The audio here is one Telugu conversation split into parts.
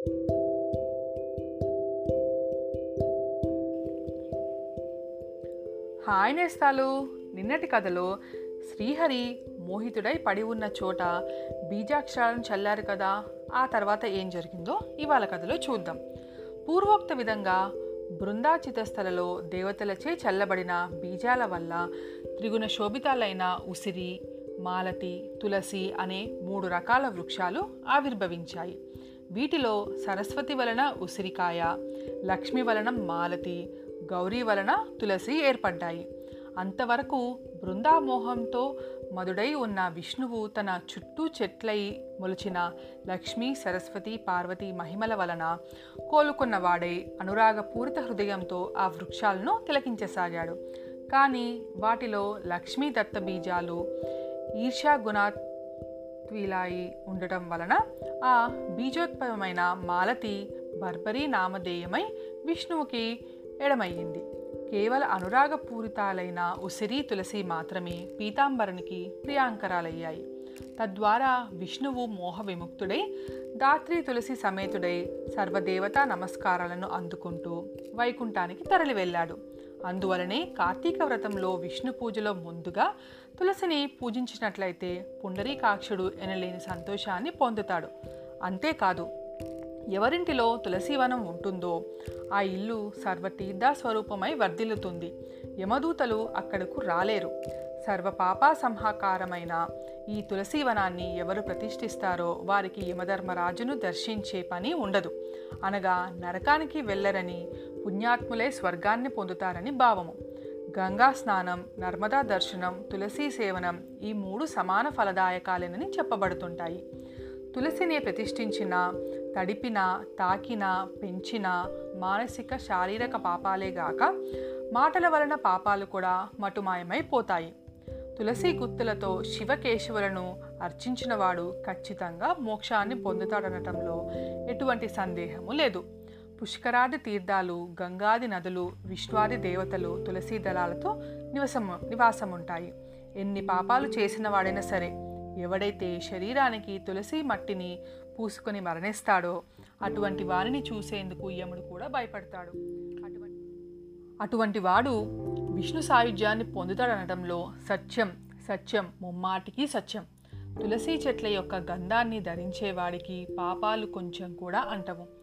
హాయ్ నేస్తాలు. నిన్నటి కథలో శ్రీహరి మోహితుడై పడి ఉన్న చోట బీజాక్షరాలను చల్లారు కదా. ఆ తర్వాత ఏం జరిగిందో ఇవాళ కథలో చూద్దాం. పూర్వోక్త విధంగా బృందాచితస్థలలో దేవతలచే చల్లబడిన బీజాల వల్ల త్రిగుణ శోభితాలైన ఉసిరి మాలతి తులసి అనే మూడు రకాల వృక్షాలు ఆవిర్భవించాయి. వీటిలో సరస్వతి వలన ఉసిరికాయ లక్ష్మి వలన మాలతి గౌరీ వలన తులసి ఏర్పడ్డాయి. అంతవరకు బృందామోహంతో మధుడై ఉన్న విష్ణువు తన చుట్టూ చెట్లై మొలిచిన లక్ష్మి సరస్వతి పార్వతి మహిమల వలన కోలుకున్నవాడై అనురాగపూరిత హృదయంతో ఆ వృక్షాలను తిలకించసాగాడు. కానీ వాటిలో లక్ష్మీ దత్త బీజాలు ఈర్ష్యా గుణాత్విలాయి ఉండటం వలన ఆ బీజోత్పవమైన మాలతి బర్బరీ నామధేయమై విష్ణువుకి ఎడమయ్యింది. కేవల అనురాగపూరితాలైన ఉసిరి తులసి మాత్రమే పీతాంబరునికి ప్రియాంకరాలయ్యాయి. తద్వారా విష్ణువు మోహ విముక్తుడై దాత్రి తులసి సమేతుడై సర్వదేవతా నమస్కారాలను అందుకుంటూ వైకుంఠానికి తరలి వెళ్ళాడు. అందువలనే కార్తీక వ్రతంలో విష్ణు పూజలో ముందుగా తులసిని పూజించినట్లయితే పుండరీకాక్షుడు ఎనలేని సంతోషాన్ని పొందుతాడు. అంతేకాదు ఎవరింటిలో తులసీవనం ఉంటుందో ఆ ఇల్లు సర్వతీర్థ స్వరూపమై వర్ధిల్లుతుంది. యమదూతలు అక్కడకు రాలేరు. సర్వపాప సంహాకారమైన ఈ తులసీవనాన్ని ఎవరు ప్రతిష్ఠిస్తారో వారికి యమధర్మరాజును దర్శించే పని ఉండదు. అనగా నరకానికి వెళ్ళరని పుణ్యాత్ములే స్వర్గాన్ని పొందుతారని భావము. గంగా స్నానం నర్మదా దర్శనం తులసీ సేవనం ఈ మూడు సమాన ఫలదాయకాలేనని చెప్పబడుతుంటాయి. తులసిని ప్రతిష్ఠించిన తడిపిన తాకిన పెంచిన మానసిక శారీరక పాపాలే గాక మాటల వలన పాపాలు కూడా మటుమాయమైపోతాయి తులసి గుత్తులతో శివకేశవులను అర్చించినవాడు ఖచ్చితంగా మోక్షాన్ని పొందుతాడనటంలో ఎటువంటి సందేహము లేదు. పుష్కరాది తీర్థాలు గంగాది నదులు విశ్వాది దేవతలు తులసీ దళాలతో నివసము నివాసముంటాయి. ఎన్ని పాపాలు చేసిన వాడైనా సరే ఎవడైతే శరీరానికి తులసి మట్టిని పూసుకొని మరణిస్తాడో అటువంటి వారిని చూసేందుకు యముడు కూడా భయపడతాడు. అటువంటి అటువంటి వాడు విష్ణు సాయుధ్యాన్ని పొందుతాడనడంలో సత్యం సత్యం ముమ్మాటికి సత్యం. తులసి చెట్ల యొక్క గంధాన్ని ధరించేవాడికి పాపాలు కొంచెం కూడా అంటవు.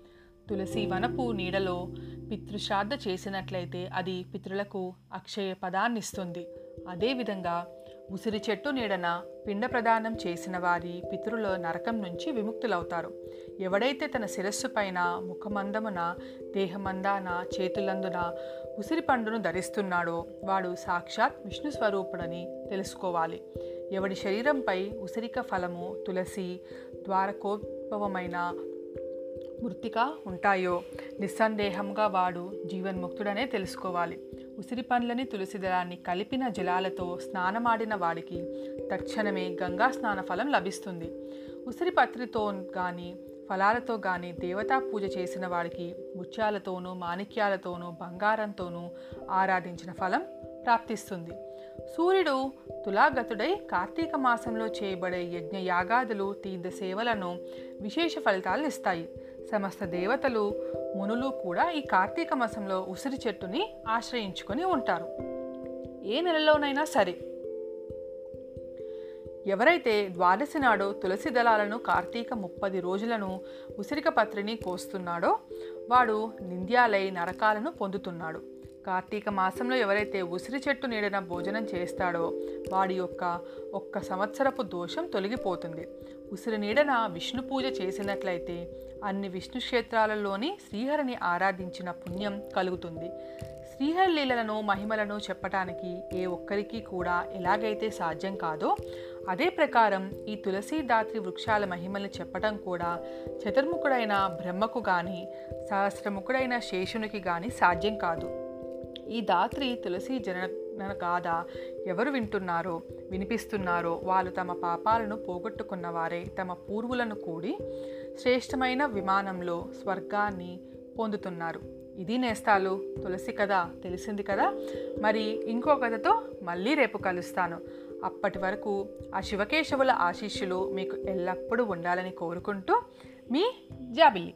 తులసి వనపు నీడలో పితృశ్రాద్ధ చేసినట్లయితే అది పితృలకు అక్షయ పదాన్నిస్తుంది. అదేవిధంగా ఉసిరి చెట్టు నీడన పిండ ప్రదానం చేసిన వారి పితరుల నరకం నుంచి విముక్తులవుతారు. ఎవడైతే తన శిరస్సు పైన ముఖమందమున దేహమందాన చేతులందున ఉసిరి పండును ధరిస్తున్నాడో వాడు సాక్షాత్ విష్ణు స్వరూపుడని తెలుసుకోవాలి. ఎవడి శరీరంపై ఉసిరిక ఫలము తులసి ద్వారకోద్భవమైన మృతిక ఉంటాయో? నిస్సందేహంగా వాడు జీవన్ముక్తుడనే తెలుసుకోవాలి. ఉసిరి పండ్లని తులసి దళాన్ని కలిపిన జలాలతో స్నానమాడిన వాడికి తక్షణమే గంగా స్నాన ఫలం లభిస్తుంది. ఉసిరి పత్రితో కానీ ఫలాలతో కానీ దేవతా పూజ చేసిన వాడికి ముత్యాలతోనూ మాణిక్యాలతోనూ బంగారంతోనూ ఆరాధించిన ఫలం ప్రాప్తిస్తుంది. సూర్యుడు తులాగతుడై కార్తీక మాసంలో చేయబడే యజ్ఞ యాగాదులు తీర్థ సేవలను విశేష ఫలితాలను ఇస్తాయి. సమస్త దేవతలు మునులు కూడా ఈ కార్తీక మాసంలో ఉసిరి చెట్టుని ఆశ్రయించుకొని ఉంటారు. ఏ నెలలోనైనా సరే. ఎవరైతే ద్వాదశి నాడు తులసి దళాలను కార్తీక ముప్పది రోజులను ఉసిరిక పత్రిని కోస్తున్నాడో వాడు నింద్యాలై నరకాలను పొందుతున్నాడు. కార్తీక మాసంలో ఎవరైతే ఉసిరి చెట్టు నీడన భోజనం చేస్తాడో వాడి యొక్క ఒక్క సంవత్సరపు దోషం తొలగిపోతుంది. ఉసిరి నీడన విష్ణు పూజ చేసినట్లయితే అన్ని విష్ణు క్షేత్రాలలోని శ్రీహరిని ఆరాధించిన పుణ్యం కలుగుతుంది. శ్రీహరి లీలలను మహిమలను చెప్పటానికి ఏ ఒక్కరికి కూడా ఎలాగైతే సాధ్యం కాదో అదే ప్రకారం ఈ తులసీదాత్రి వృక్షాల మహిమలను చెప్పటం కూడా చతుర్ముఖుడైన బ్రహ్మకు కానీ సహస్రముఖుడైన శేషునికి కానీ సాధ్యం కాదు. ఈ దాత్రి తులసి జన గాథ ఎవరు వింటున్నారో వినిపిస్తున్నారో వాళ్ళు తమ పాపాలను పోగొట్టుకున్న వారే తమ పూర్వులను కూడి శ్రేష్టమైన విమానంలో స్వర్గాన్ని పొందుతున్నారు. ఇది నేస్తాలు తులసి కథ తెలిసింది కదా? మరి ఇంకో కథతో మళ్ళీ రేపు కలుస్తాను. అప్పటి వరకు ఆ శివకేశవుల ఆశీస్సులు మీకు ఎల్లప్పుడూ ఉండాలని కోరుకుంటూ మీ జాబిల్లి.